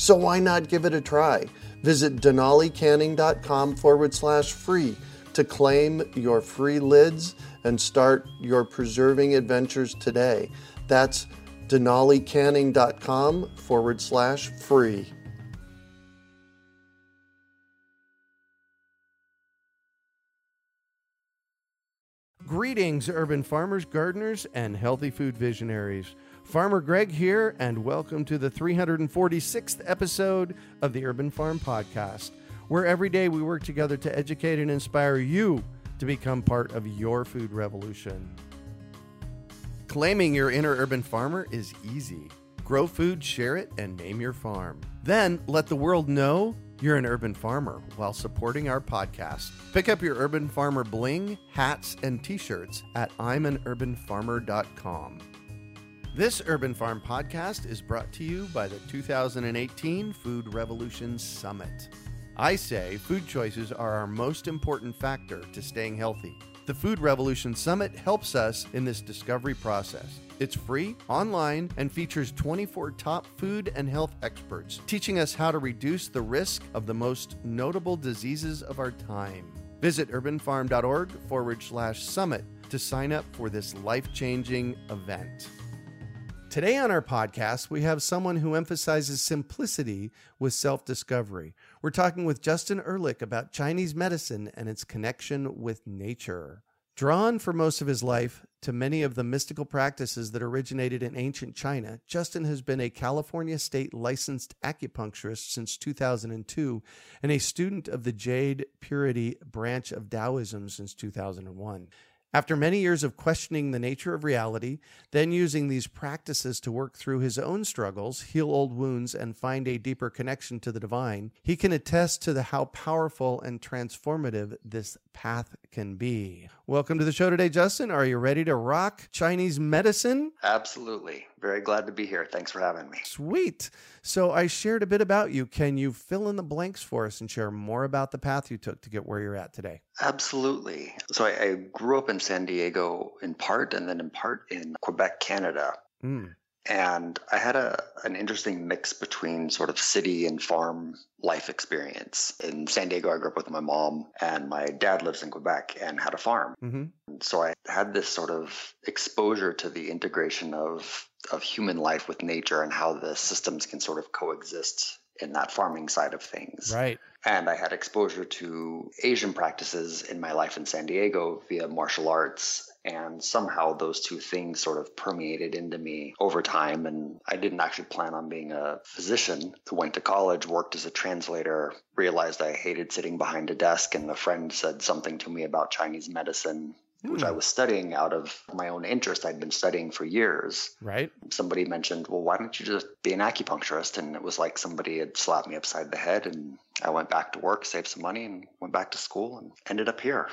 So why not give it a try? Visit denalicanning.com forward slash free to claim your free lids and start your preserving adventures today. That's denalicanning.com forward slash free. Greetings, urban farmers, gardeners, and healthy food visionaries. Farmer Greg here, and welcome to the 346th episode of the Urban Farm Podcast, where every day we work together to educate and inspire you to become part of your food revolution. Claiming your inner urban farmer is easy. Grow food, share it, and name your farm. Then let the world know you're an urban farmer while supporting our podcast. Pick up your Urban Farmer bling, hats, and t shirts at I'mAnUrbanFarmer.com. This Urban Farm podcast is brought to you by the 2018 Food Revolution Summit. I say food choices are our most important factor to staying healthy. The Food Revolution Summit helps us in this discovery process. It's free, online, and features 24 top food and health experts teaching us how to reduce the risk of the most notable diseases of our time. Visit urbanfarm.org forward slash summit to sign up for this life changing event. Today on our podcast, we have someone who emphasizes simplicity with self discovery. We're talking with Justin Ehrlich about Chinese medicine and its connection with nature. Drawn for most of his life to many of the mystical practices that originated in ancient China, Justin has been a California state licensed acupuncturist since 2002 and a student of the Jade Purity branch of Taoism since 2001. After many years of questioning the nature of reality, then using these practices to work through his own struggles, heal old wounds, and find a deeper connection to the divine, he can attest to the how powerful and transformative this path can be. Welcome to the show today, Justin. Are you ready to rock Chinese medicine? Absolutely. Very glad to be here. Thanks for having me. Sweet. So I shared a bit about you. Can you fill in the blanks for us and share more about the path you took to get where you're at today? Absolutely. So I, I grew up in San Diego in part, and then in part in Quebec, Canada. Mm and I had a an interesting mix between sort of city and farm life experience. In San Diego, I grew up with my mom, and my dad lives in Quebec and had a farm. Mm-hmm. So I had this sort of exposure to the integration of of human life with nature and how the systems can sort of coexist in that farming side of things. Right. And I had exposure to Asian practices in my life in San Diego via martial arts and somehow those two things sort of permeated into me over time. And I didn't actually plan on being a physician. I went to college, worked as a translator, realized I hated sitting behind a desk. And a friend said something to me about Chinese medicine which I hmm. was studying out of my own interest. I'd been studying for years. Right. Somebody mentioned, well, why don't you just be an acupuncturist? And it was like somebody had slapped me upside the head. And I went back to work, saved some money, and went back to school and ended up here.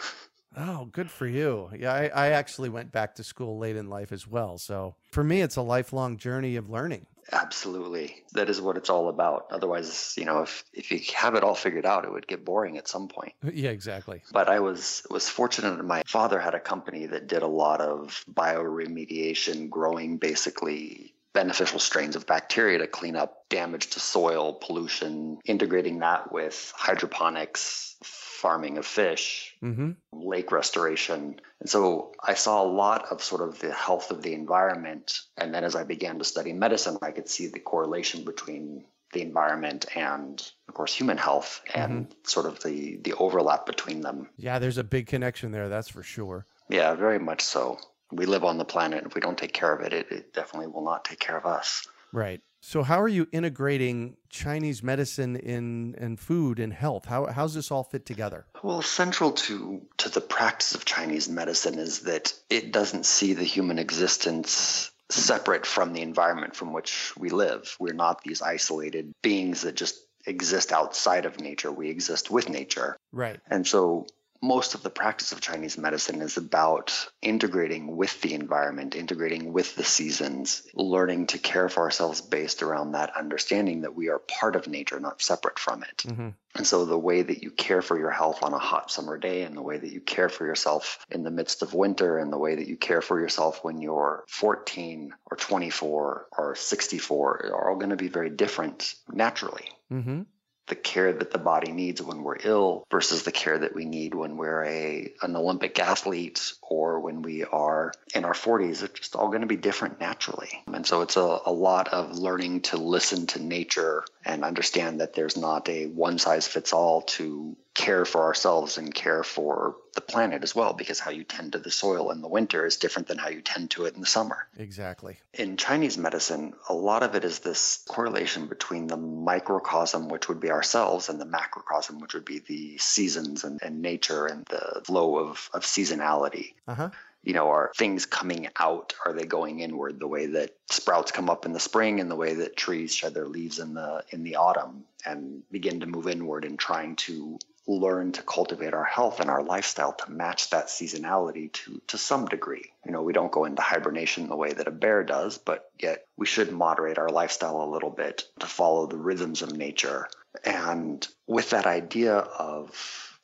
Oh, good for you. Yeah, I, I, actually went back to school late in life as well. So for me, it's a lifelong journey of learning. Absolutely. That is what it's all about. Otherwise, you know, if, if you have it all figured out, it would get boring at some point. Yeah, exactly. But I was was fortunate my father had a company that did a lot of bioremediation, growing basically beneficial strains of bacteria to clean up damage to soil, pollution, integrating that with hydroponics, farming of fish, mm-hmm. lake restoration. And so I saw a lot of sort of the health of the environment. And then as I began to study medicine, I could see the correlation between the environment and of course human health and mm-hmm. sort of the the overlap between them. Yeah, there's a big connection there, that's for sure. Yeah, very much so. We live on the planet. If we don't take care of it, it, it definitely will not take care of us. Right. So how are you integrating Chinese medicine in and food and health? How how's this all fit together? Well, central to to the practice of Chinese medicine is that it doesn't see the human existence separate from the environment from which we live. We're not these isolated beings that just exist outside of nature. We exist with nature. Right. And so most of the practice of Chinese medicine is about integrating with the environment, integrating with the seasons, learning to care for ourselves based around that understanding that we are part of nature, not separate from it. Mm-hmm. And so, the way that you care for your health on a hot summer day, and the way that you care for yourself in the midst of winter, and the way that you care for yourself when you're 14 or 24 or 64 are all going to be very different naturally. Mm-hmm the care that the body needs when we're ill versus the care that we need when we're a an Olympic athlete or when we are in our 40s. It's just all going to be different naturally. And so it's a, a lot of learning to listen to nature and understand that there's not a one size fits all to care for ourselves and care for the planet as well because how you tend to the soil in the winter is different than how you tend to it in the summer. Exactly. In Chinese medicine, a lot of it is this correlation between the microcosm, which would be ourselves, and the macrocosm, which would be the seasons and, and nature and the flow of, of seasonality. Uh-huh you know, are things coming out? Are they going inward the way that sprouts come up in the spring and the way that trees shed their leaves in the in the autumn and begin to move inward and trying to learn to cultivate our health and our lifestyle to match that seasonality to to some degree. You know, we don't go into hibernation the way that a bear does, but yet we should moderate our lifestyle a little bit to follow the rhythms of nature. And with that idea of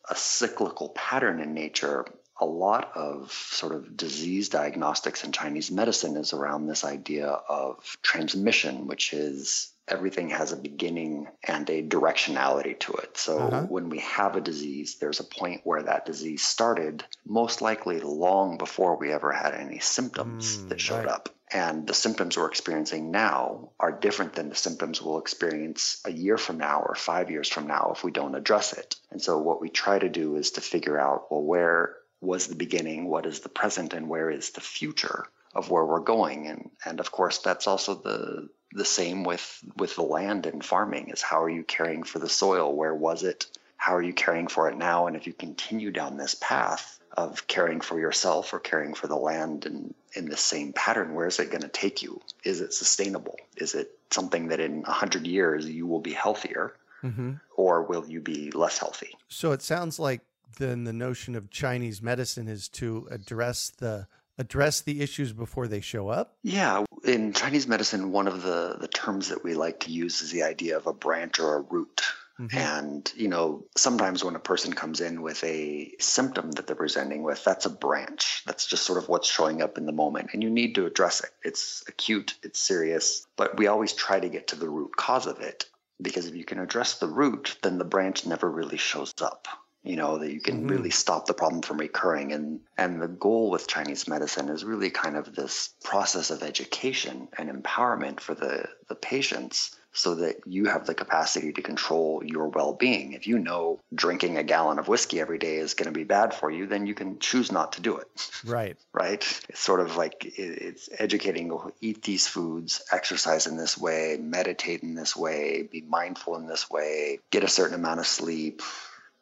a cyclical pattern in nature, a lot of sort of disease diagnostics in Chinese medicine is around this idea of transmission, which is everything has a beginning and a directionality to it. So uh-huh. when we have a disease, there's a point where that disease started, most likely long before we ever had any symptoms mm, that showed right. up. And the symptoms we're experiencing now are different than the symptoms we'll experience a year from now or five years from now if we don't address it. And so what we try to do is to figure out, well, where was the beginning, what is the present, and where is the future of where we're going. And and of course that's also the the same with with the land and farming is how are you caring for the soil? Where was it? How are you caring for it now? And if you continue down this path of caring for yourself or caring for the land and in the same pattern, where is it going to take you? Is it sustainable? Is it something that in a hundred years you will be healthier? Mm-hmm. Or will you be less healthy? So it sounds like then the notion of Chinese medicine is to address the address the issues before they show up? Yeah, in Chinese medicine, one of the the terms that we like to use is the idea of a branch or a root. Mm-hmm. And, you know, sometimes when a person comes in with a symptom that they're presenting with, that's a branch. That's just sort of what's showing up in the moment. And you need to address it. It's acute, it's serious, but we always try to get to the root cause of it. Because if you can address the root, then the branch never really shows up you know that you can mm-hmm. really stop the problem from recurring. And and the goal with chinese medicine is really kind of this process of education and empowerment for the the patients so that you have the capacity to control your well-being. If you know drinking a gallon of whiskey every day is going to be bad for you then you can choose not to do it. Right. Right? It's sort of like it's educating eat these foods exercise in this way meditate in this way be mindful in this way get a certain amount of sleep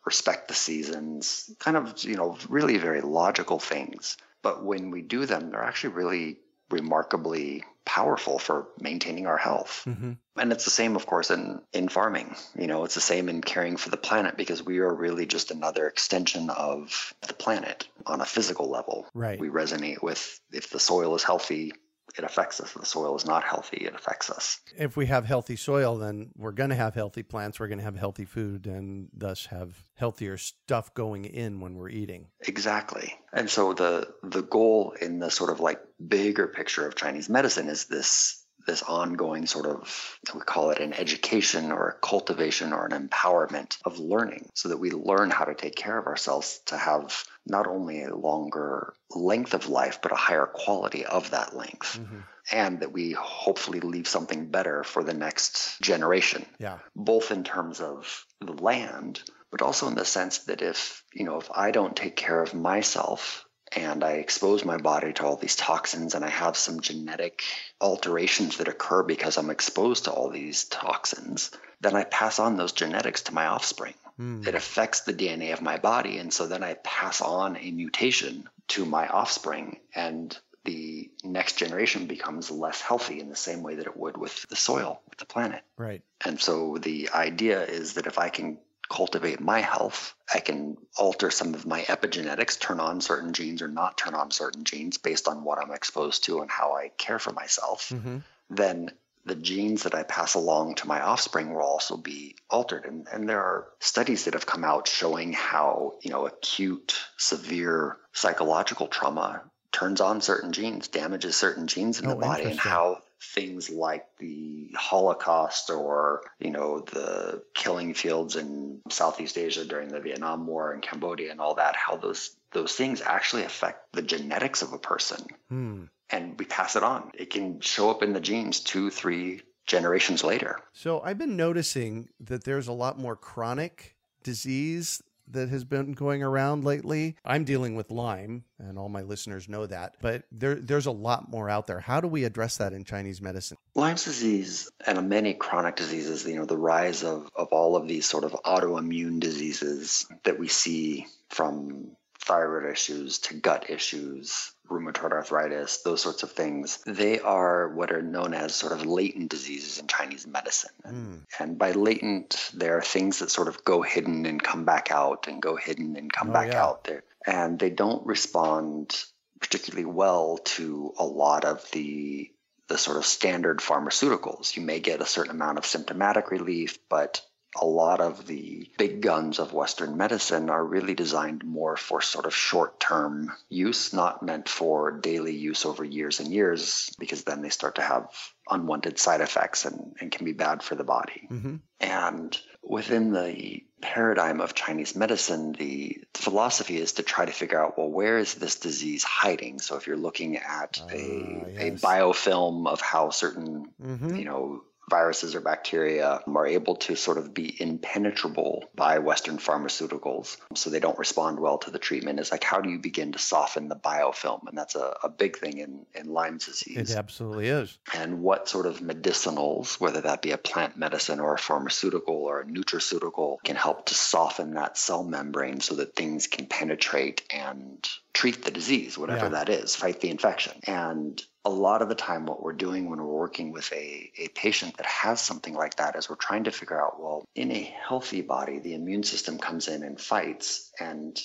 respect the seasons, kind of, you know, really very logical things. But when we do them, they're actually really remarkably powerful for maintaining our health. Mm-hmm. And it's the same, of course, in, in farming. You know, it's the same in caring for the planet because we are really just another extension of the planet on a physical level. Right. We resonate with if the soil is healthy, it affects us. If the soil is not healthy, it affects us. If we have healthy soil, then we're going to have healthy plants, we're going to have healthy food, and thus have healthier stuff going in when we're eating. Exactly. And so the the goal in the sort of like bigger picture of Chinese medicine is this this ongoing sort of we call it an education or a cultivation or an empowerment of learning so that we learn how to take care of ourselves to have not only a longer length of life but a higher quality of that length. Mm-hmm. and that we hopefully leave something better for the next generation. Yeah. Both in terms of the land but also in the sense that if you know if i don't take care of myself and I expose my body to all these toxins and I have some genetic alterations that occur because I'm exposed to all these toxins, then I pass on those genetics to my offspring. Mm. It affects the DNA of my body. And so then I pass on a mutation to my offspring and the next generation becomes less healthy in the same way that it would with the soil, with the planet. Right. And so the idea is that if I can cultivate my health. I can alter some of my epigenetics, turn on certain genes or not turn on certain genes based on what I'm exposed to and how I care for myself. Mm-hmm. Then the genes that I pass along to my offspring will also be altered. And, and there are studies that have come out showing how, you know, acute, severe psychological trauma turns on certain genes, damages certain genes in oh, the body, and how things like the Holocaust or, you know, the killing fields in Southeast Asia during the Vietnam War and Cambodia and all that, how those those things actually affect the genetics of a person. Hmm. And we pass it on. It can show up in the genes two, three generations later. So I've been noticing that there's a lot more chronic disease that has been going around lately. I'm dealing with Lyme, and all my listeners know that, but there, there's a lot more out there. How do we address that in Chinese medicine? Lyme's disease and many chronic diseases, you know, the rise of, of all of these sort of autoimmune diseases that we see from thyroid issues to gut issues, rheumatoid arthritis, those sorts of things, they are what are known as sort of latent diseases in Chinese medicine. Mm. And by latent, there are things that sort of go hidden and come back out and go hidden and come oh, back yeah. out there. And they don't respond particularly well to a lot of the the sort of standard pharmaceuticals. You may get a certain amount of symptomatic relief, but a lot of the big guns of Western medicine are really designed more for sort of short term use, not meant for daily use over years and years, because then they start to have unwanted side effects and, and can be bad for the body. Mm-hmm. And within the paradigm of Chinese medicine, the philosophy is to try to figure out well, where is this disease hiding? So if you're looking at uh, a, yes. a biofilm of how certain, mm-hmm. you know, viruses or bacteria are able to sort of be impenetrable by Western pharmaceuticals. So they don't respond well to the treatment. Is like, how do you begin to soften the biofilm? And that's a, a big thing in, in Lyme disease. It absolutely is. And what sort of medicinals, whether that be a plant medicine or a pharmaceutical or a nutraceutical, can help to soften that cell membrane so that things can penetrate and treat the disease, whatever yeah. that is, fight the infection. And a lot of the time what we're doing when we're working with a, a patient that has something like that is we're trying to figure out well in a healthy body the immune system comes in and fights and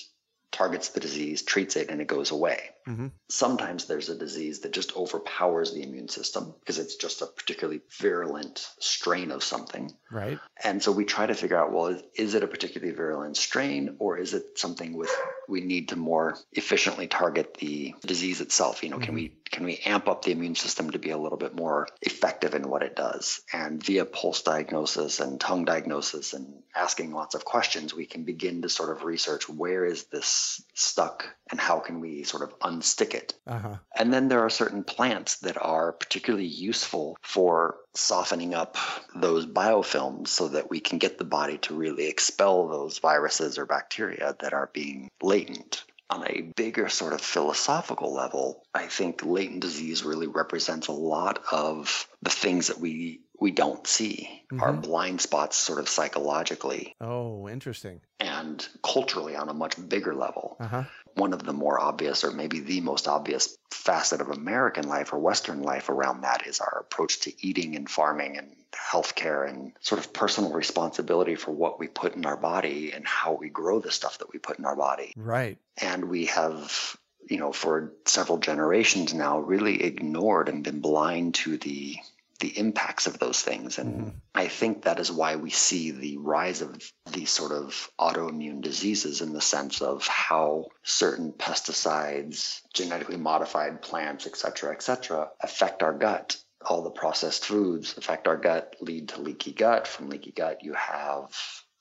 targets the disease, treats it, and it goes away. Mm-hmm. Sometimes there's a disease that just overpowers the immune system because it's just a particularly virulent strain of something. Right. And so we try to figure out well, is, it a particularly virulent strain or is it something with we need to more efficiently target the disease itself? You know, mm-hmm. can we can we amp up the immune system to be a little bit more effective in what it does? And via pulse diagnosis and tongue diagnosis and asking lots of questions, we can begin to sort of research where is this stuck and how can we sort of unstick it. Uh-huh. And then there are certain plants that are particularly useful for softening up those biofilms so that we can get the body to really expel those viruses or bacteria that are being latent on a bigger sort of philosophical level, I think latent disease really represents a lot of the things that we we don't see, mm-hmm. our blind spots sort of psychologically. Oh, interesting. And culturally on a much bigger level. Uh-huh. One of the more obvious, or maybe the most obvious facet of American life or Western life around that is our approach to eating and farming and healthcare and sort of personal responsibility for what we put in our body and how we grow the stuff that we put in our body. Right. And we have, you know, for several generations now really ignored and been blind to the the impacts of those things. And mm-hmm. I think that is why we see the rise of these sort of autoimmune diseases in the sense of how certain pesticides, genetically modified plants, et cetera, et cetera, affect our gut all the processed foods affect our gut, lead to leaky gut. From leaky gut, you have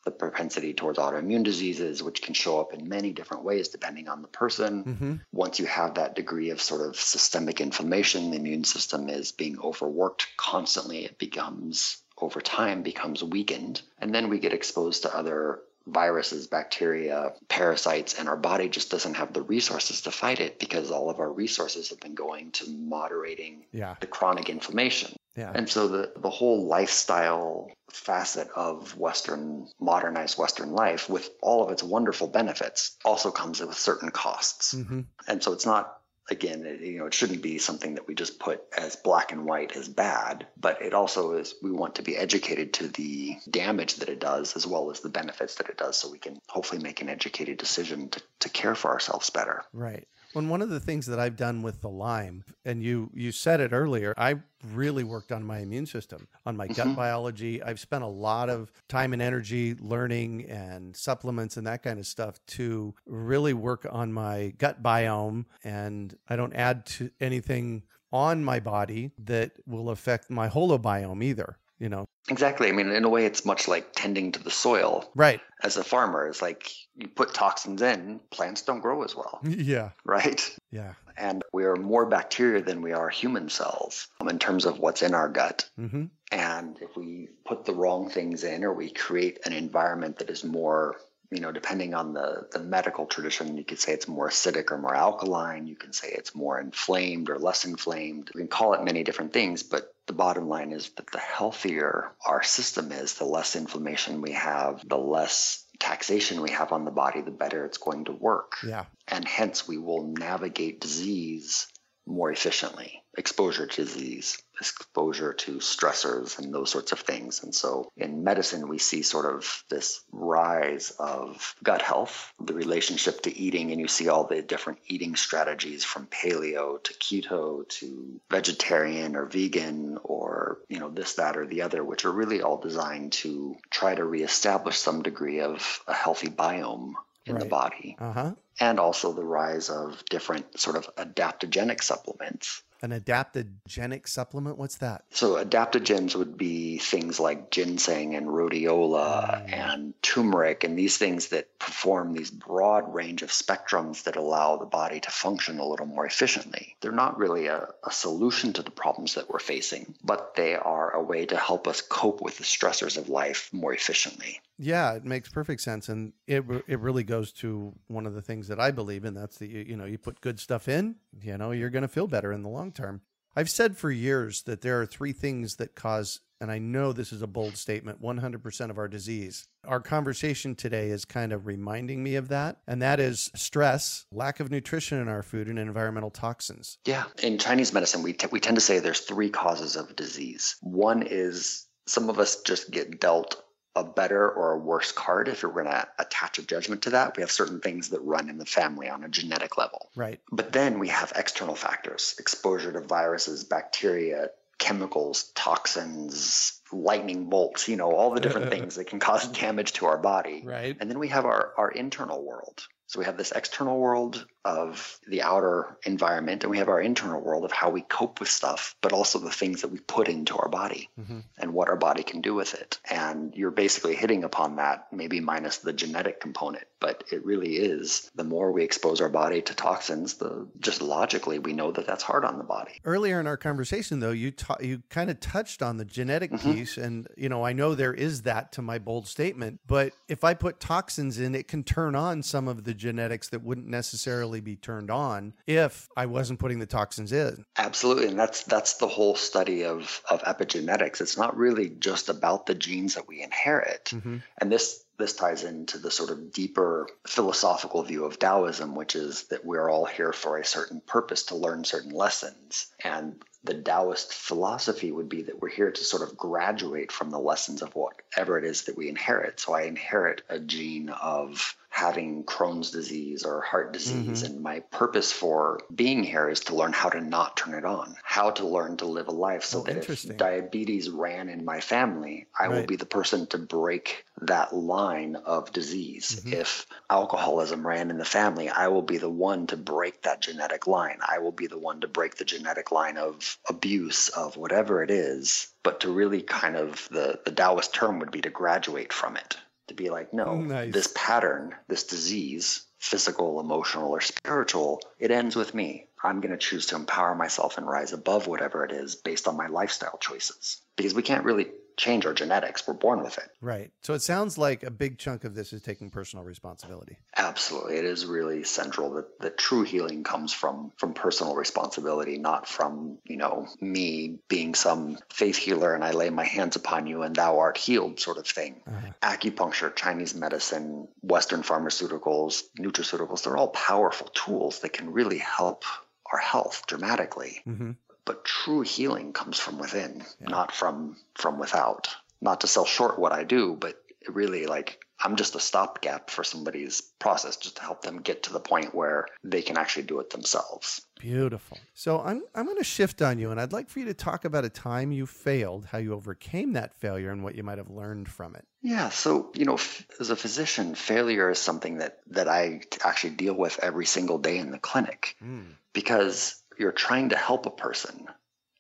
the propensity towards autoimmune diseases, which can show up in many different ways depending on the person. Mm-hmm. Once you have that degree of sort of systemic inflammation, the immune system is being overworked constantly. It becomes, over time, becomes weakened. And then we get exposed to other viruses, bacteria, parasites, and our body just doesn't have the resources to fight it because all of our resources have been going to moderating yeah. the chronic inflammation. Yeah. And so the, the whole lifestyle facet of Western, modernized Western life, with all of its wonderful benefits, also comes with certain costs. Mm-hmm. And so it's not again, it, you know, it shouldn't be something that we just put as black and white as bad, but it also is, we want to be educated to the damage that it does as well as the benefits that it does so we can hopefully make an educated decision to, to care for ourselves better. Right. When one of the things that I've done with the Lyme, and you you said it earlier, I really worked on my immune system, on my gut mm-hmm. biology. I've spent a lot of time and energy learning and supplements and that kind of stuff to really work on my gut biome. And I don't add to anything on my body that will affect my holobiome either you know? Exactly. I mean in a way it's much like tending to the soil right. as a farmer. It's like you put toxins in plants don't grow as well. Yeah. Right? Yeah. And we are more bacteria than we are human cells um, in terms of what's in our gut. Mm-hmm. and if we put the wrong things in or we create an environment that is more you know, depending on the, the medical tradition, you could say it's more acidic or more alkaline. You can say it's more inflamed or less inflamed. You can call it many different things, but the bottom line is that the healthier our system is, the less inflammation we have, the less taxation we have on the body, the better it's going to work. Yeah. And hence we will navigate disease more efficiently exposure to disease, exposure to stressors, and those sorts of things. And so in medicine, we see sort of this rise of gut health, the relationship to eating, and you see all the different eating strategies from paleo to keto to vegetarian or vegan or, you know, this, that, or the other, which are really all designed to try to reestablish some degree of a healthy biome in right. the body. Uh-huh. And also the rise of different sort of adaptogenic supplements an adaptogenic supplement? What's that? So, adaptogens would be things like ginseng and rhodiola mm. and turmeric, and these things that perform these broad range of spectrums that allow the body to function a little more efficiently. They're not really a, a solution to the problems that we're facing, but they are a way to help us cope with the stressors of life more efficiently. Yeah, it makes perfect sense, and it it really goes to one of the things that I believe in. That's the you know you put good stuff in, you know you're going to feel better in the long term. I've said for years that there are three things that cause, and I know this is a bold statement, 100% of our disease. Our conversation today is kind of reminding me of that, and that is stress, lack of nutrition in our food, and environmental toxins. Yeah, in Chinese medicine, we t- we tend to say there's three causes of disease. One is some of us just get dealt a better or a worse card if you're going to attach a judgment to that. We have certain things that run in the family on a genetic level. Right. But then we have external factors exposure to viruses, bacteria, chemicals, toxins, lightning bolts, you know, all the different uh. things that can cause damage to our body. Right. And then we have our, our internal world. So we have this external world of the outer environment, and we have our internal world of how we cope with stuff, but also the things that we put into our body mm-hmm. and what our body can do with it. And you're basically hitting upon that, maybe minus the genetic component, but it really is the more we expose our body to toxins, the just logically we know that that's hard on the body. Earlier in our conversation, though, you ta- you kind of touched on the genetic mm-hmm. piece, and you know I know there is that to my bold statement, but if I put toxins in, it can turn on some of the genetics that wouldn't necessarily be turned on if I wasn't putting the toxins in. Absolutely, and that's that's the whole study of of epigenetics. It's not really just about the genes that we inherit, mm-hmm. and this this ties into the sort of deeper philosophical view of Taoism, which is that we're all here for a certain purpose to learn certain lessons. And the Taoist philosophy would be that we're here to sort of graduate from the lessons of whatever it is that we inherit. So I inherit a gene of having Crohn's disease or heart disease. Mm-hmm. And my purpose for being here is to learn how to not turn it on, how to learn to live a life so oh, that if diabetes ran in my family, I right. will be the person to break that line of disease. Mm-hmm. If alcoholism ran in the family, I will be the one to break that genetic line. I will be the one to break the genetic line of abuse, of whatever it is. But to really kind of the, the Taoist term would be to graduate from it to be like, no, nice. this pattern, this disease, physical, emotional, or spiritual, it ends with me. I'm going to choose to empower myself and rise above whatever it is based on my lifestyle choices. Because we can't really change our genetics. We're born with it. Right. So it sounds like a big chunk of this is taking personal responsibility. Absolutely. It is really central that the true healing comes from from personal responsibility, not from, you know, me being some faith healer and I lay my hands upon you and thou art healed sort of thing. Uh-huh. Acupuncture, Chinese medicine, Western pharmaceuticals, nutraceuticals, they're all powerful tools that can really help our health dramatically. Mm-hmm but true healing comes from within, yeah. not from from without. Not to sell short what I do, but really like I'm just a stopgap for somebody's process just to help them get to the point where they can actually do it themselves. Beautiful. So I'm I'm going to shift on you and I'd like for you to talk about a time you failed, how you overcame that failure and what you might have learned from it. Yeah, so, you know, f- as a physician, failure is something that that I actually deal with every single day in the clinic. Mm. Because you're trying to help a person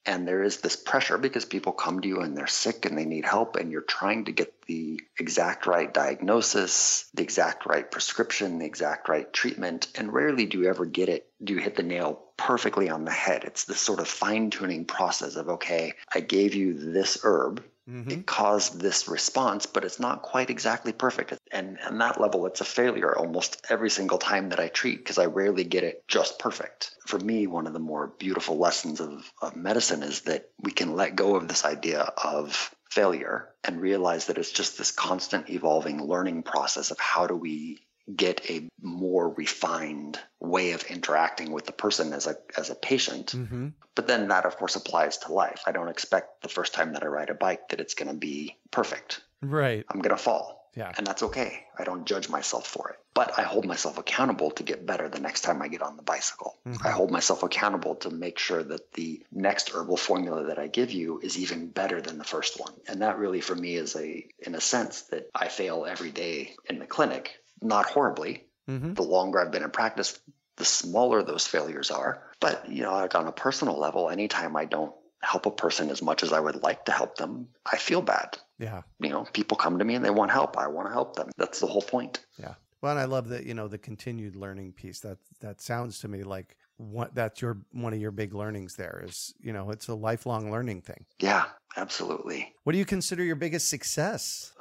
and there is this pressure because people come to you and they're sick and they need help and you're trying to get the exact right diagnosis the exact right prescription the exact right treatment and rarely do you ever get it do you hit the nail perfectly on the head. It's this sort of fine tuning process of okay i gave you this herb Mm-hmm. It caused this response, but it's not quite exactly perfect. And on that level, it's a failure almost every single time that I treat because I rarely get it just perfect. For me, one of the more beautiful lessons of, of medicine is that we can let go of this idea of failure and realize that it's just this constant evolving learning process of how do we get a more refined way of interacting with the person as a as a patient. Mm-hmm. But then that of course applies to life. I don't expect the first time that I ride a bike that it's going to be perfect. Right. I'm going to fall. Yeah. And that's okay. I don't judge myself for it. But I hold myself accountable to get better the next time I get on the bicycle. Mm-hmm. I hold myself accountable to make sure that the next herbal formula that I give you is even better than the first one. And that really for me is a in a sense that I fail every day in the clinic not horribly. Mm-hmm. The longer I've been in practice, the smaller those failures are. But, you know, like on a personal level, anytime I don't help a person as much as I would like to help them, I feel bad. Yeah. You know, people come to me and they want help. I want to help them. That's the whole point. Yeah. Well, and I love that, you know, the continued learning piece. That that sounds to me like what that's your one of your big learnings there is, you know, it's a lifelong learning thing. Yeah, absolutely. What do you consider your biggest success?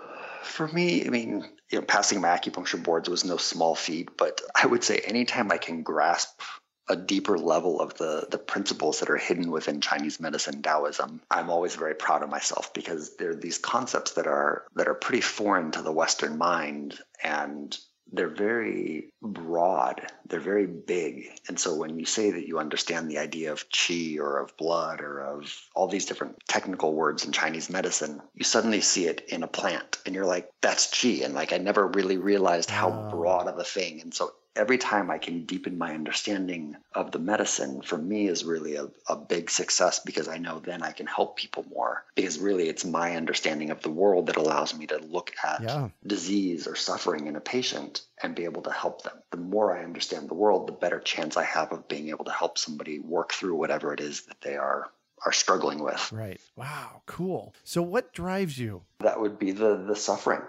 For me, I mean, you know, passing my acupuncture boards was no small feat, but I would say anytime I can grasp a deeper level of the the principles that are hidden within Chinese medicine Taoism, I'm always very proud of myself because there are these concepts that are that are pretty foreign to the Western mind and they're very broad, they're very big. And so when you say that you understand the idea of qi or of blood or of all these different technical words in Chinese medicine, you suddenly see it in a plant and you're like, that's qi. And like, I never really realized how ah. broad of a thing. And so every time I can deepen my understanding of the medicine, for me, is really a, a big success because I know then I can help people more. Because really, it's my understanding of the world that allows me to look at yeah. disease or suffering in a patient and be able to help them. The more I understand the world, the better chance I have of being able to help somebody work through whatever it is that they are are struggling with. Right. Wow, cool. So what drives you? That would be the the suffering.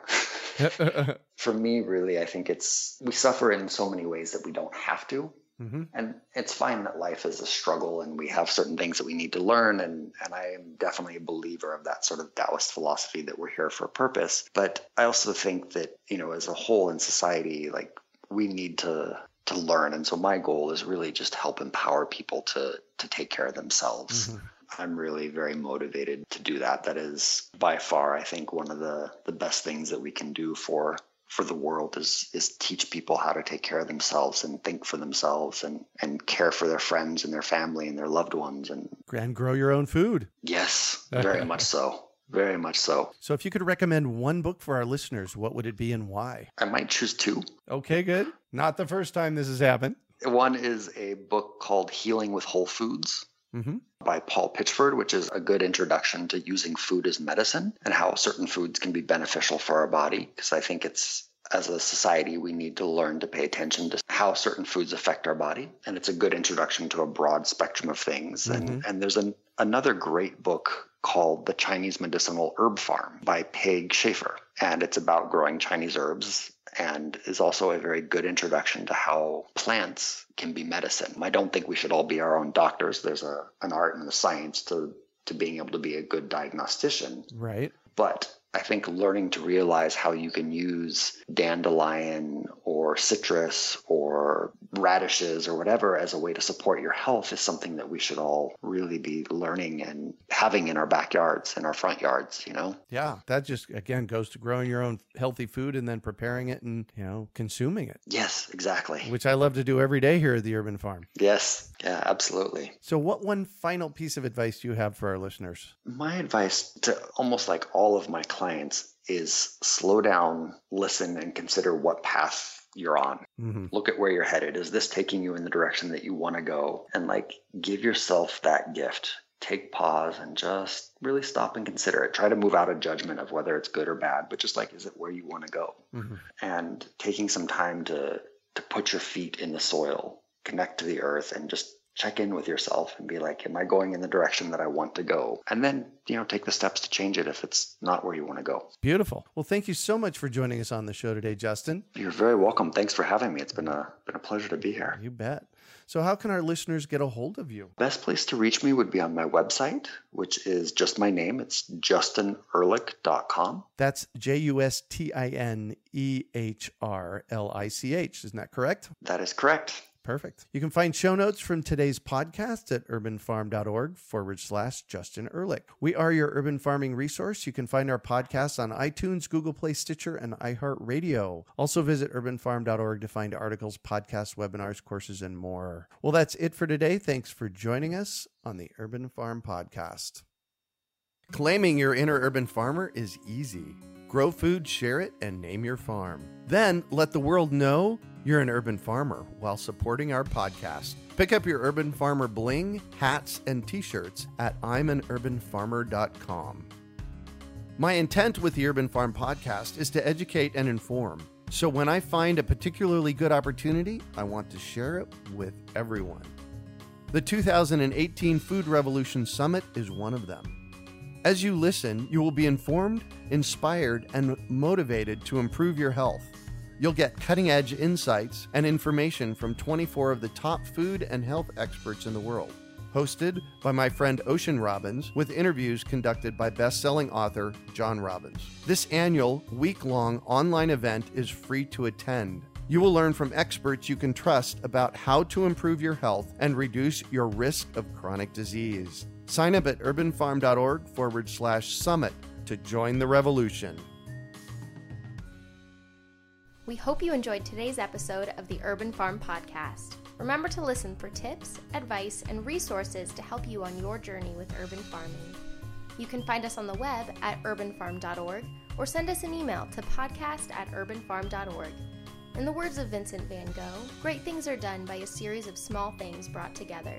For me, really, I think it's we suffer in so many ways that we don't have to. Mm-hmm. And it's fine that life is a struggle and we have certain things that we need to learn. And, and I am definitely a believer of that sort of Taoist philosophy that we're here for a purpose. But I also think that, you know, as a whole in society, like we need to to learn. And so my goal is really just help empower people to to take care of themselves. Mm-hmm. I'm really very motivated to do that. That is by far, I think, one of the, the best things that we can do for for the world is is teach people how to take care of themselves and think for themselves and and care for their friends and their family and their loved ones and and grow your own food. Yes, very much so. Very much so. So, if you could recommend one book for our listeners, what would it be and why? I might choose two. Okay, good. Not the first time this has happened. One is a book called Healing with Whole Foods. Mm-hmm. By Paul Pitchford, which is a good introduction to using food as medicine and how certain foods can be beneficial for our body. Because I think it's as a society, we need to learn to pay attention to how certain foods affect our body. And it's a good introduction to a broad spectrum of things. Mm-hmm. And, and there's an, another great book called The Chinese Medicinal Herb Farm by Peg Schafer. And it's about growing Chinese herbs and is also a very good introduction to how plants can be medicine. I don't think we should all be our own doctors. There's a, an art and a science to, to being able to be a good diagnostician. Right. But I think learning to realize how you can use dandelion or citrus or radishes or whatever as a way to support your health is something that we should all really be learning and having in our backyards and our front yards, you know? Yeah. That just, again, goes to growing your own healthy food and then preparing it and, you know, consuming it. Yes, exactly. Which I love to do every day here at the Urban Farm. Yes. Yeah, absolutely. So, what one final piece of advice do you have for our listeners? My advice to almost like all of my clients is slow down, listen, and consider what path you're on. Mm-hmm. Look at where you're headed. Is this taking you in the direction that you want to go? And like give yourself that gift. Take pause and just really stop and consider it. Try to move out of judgment of whether it's good or bad, but just like, is it where you want to go? Mm-hmm. And taking some time to to put your feet in the soil, connect to the earth, and just check in with yourself and be like, am I going in the direction that I want to go? And then, you know, take the steps to change it if it's not where you want to go. Beautiful. Well, thank you so much for joining us on the show today, Justin. You're very welcome. Thanks for having me. It's been a been a pleasure to be here. You bet. So, how can our listeners get a hold of you? Best place to reach me would be on my website, which is just my name. It's justinehrlich.com. That's J U S T I N E H R L I C H. Isn't that correct? That is correct. Perfect. You can find show notes from today's podcast at urbanfarm.org forward slash Justin Ehrlich. We are your urban farming resource. You can find our podcasts on iTunes, Google Play, Stitcher, and iHeartRadio. Also visit urbanfarm.org to find articles, podcasts, webinars, courses, and more. Well, that's it for today. Thanks for joining us on the Urban Farm Podcast. Claiming your inner urban farmer is easy. Grow food, share it, and name your farm. Then let the world know you're an urban farmer while supporting our podcast. Pick up your Urban Farmer bling, hats, and t shirts at I'mAnUrbanFarmer.com. My intent with the Urban Farm podcast is to educate and inform. So when I find a particularly good opportunity, I want to share it with everyone. The 2018 Food Revolution Summit is one of them. As you listen, you will be informed, inspired, and motivated to improve your health. You'll get cutting edge insights and information from 24 of the top food and health experts in the world. Hosted by my friend Ocean Robbins, with interviews conducted by best selling author John Robbins. This annual, week long online event is free to attend. You will learn from experts you can trust about how to improve your health and reduce your risk of chronic disease. Sign up at urbanfarm.org forward slash summit to join the revolution. We hope you enjoyed today's episode of the Urban Farm Podcast. Remember to listen for tips, advice, and resources to help you on your journey with urban farming. You can find us on the web at urbanfarm.org or send us an email to podcast at urbanfarm.org. In the words of Vincent van Gogh, great things are done by a series of small things brought together.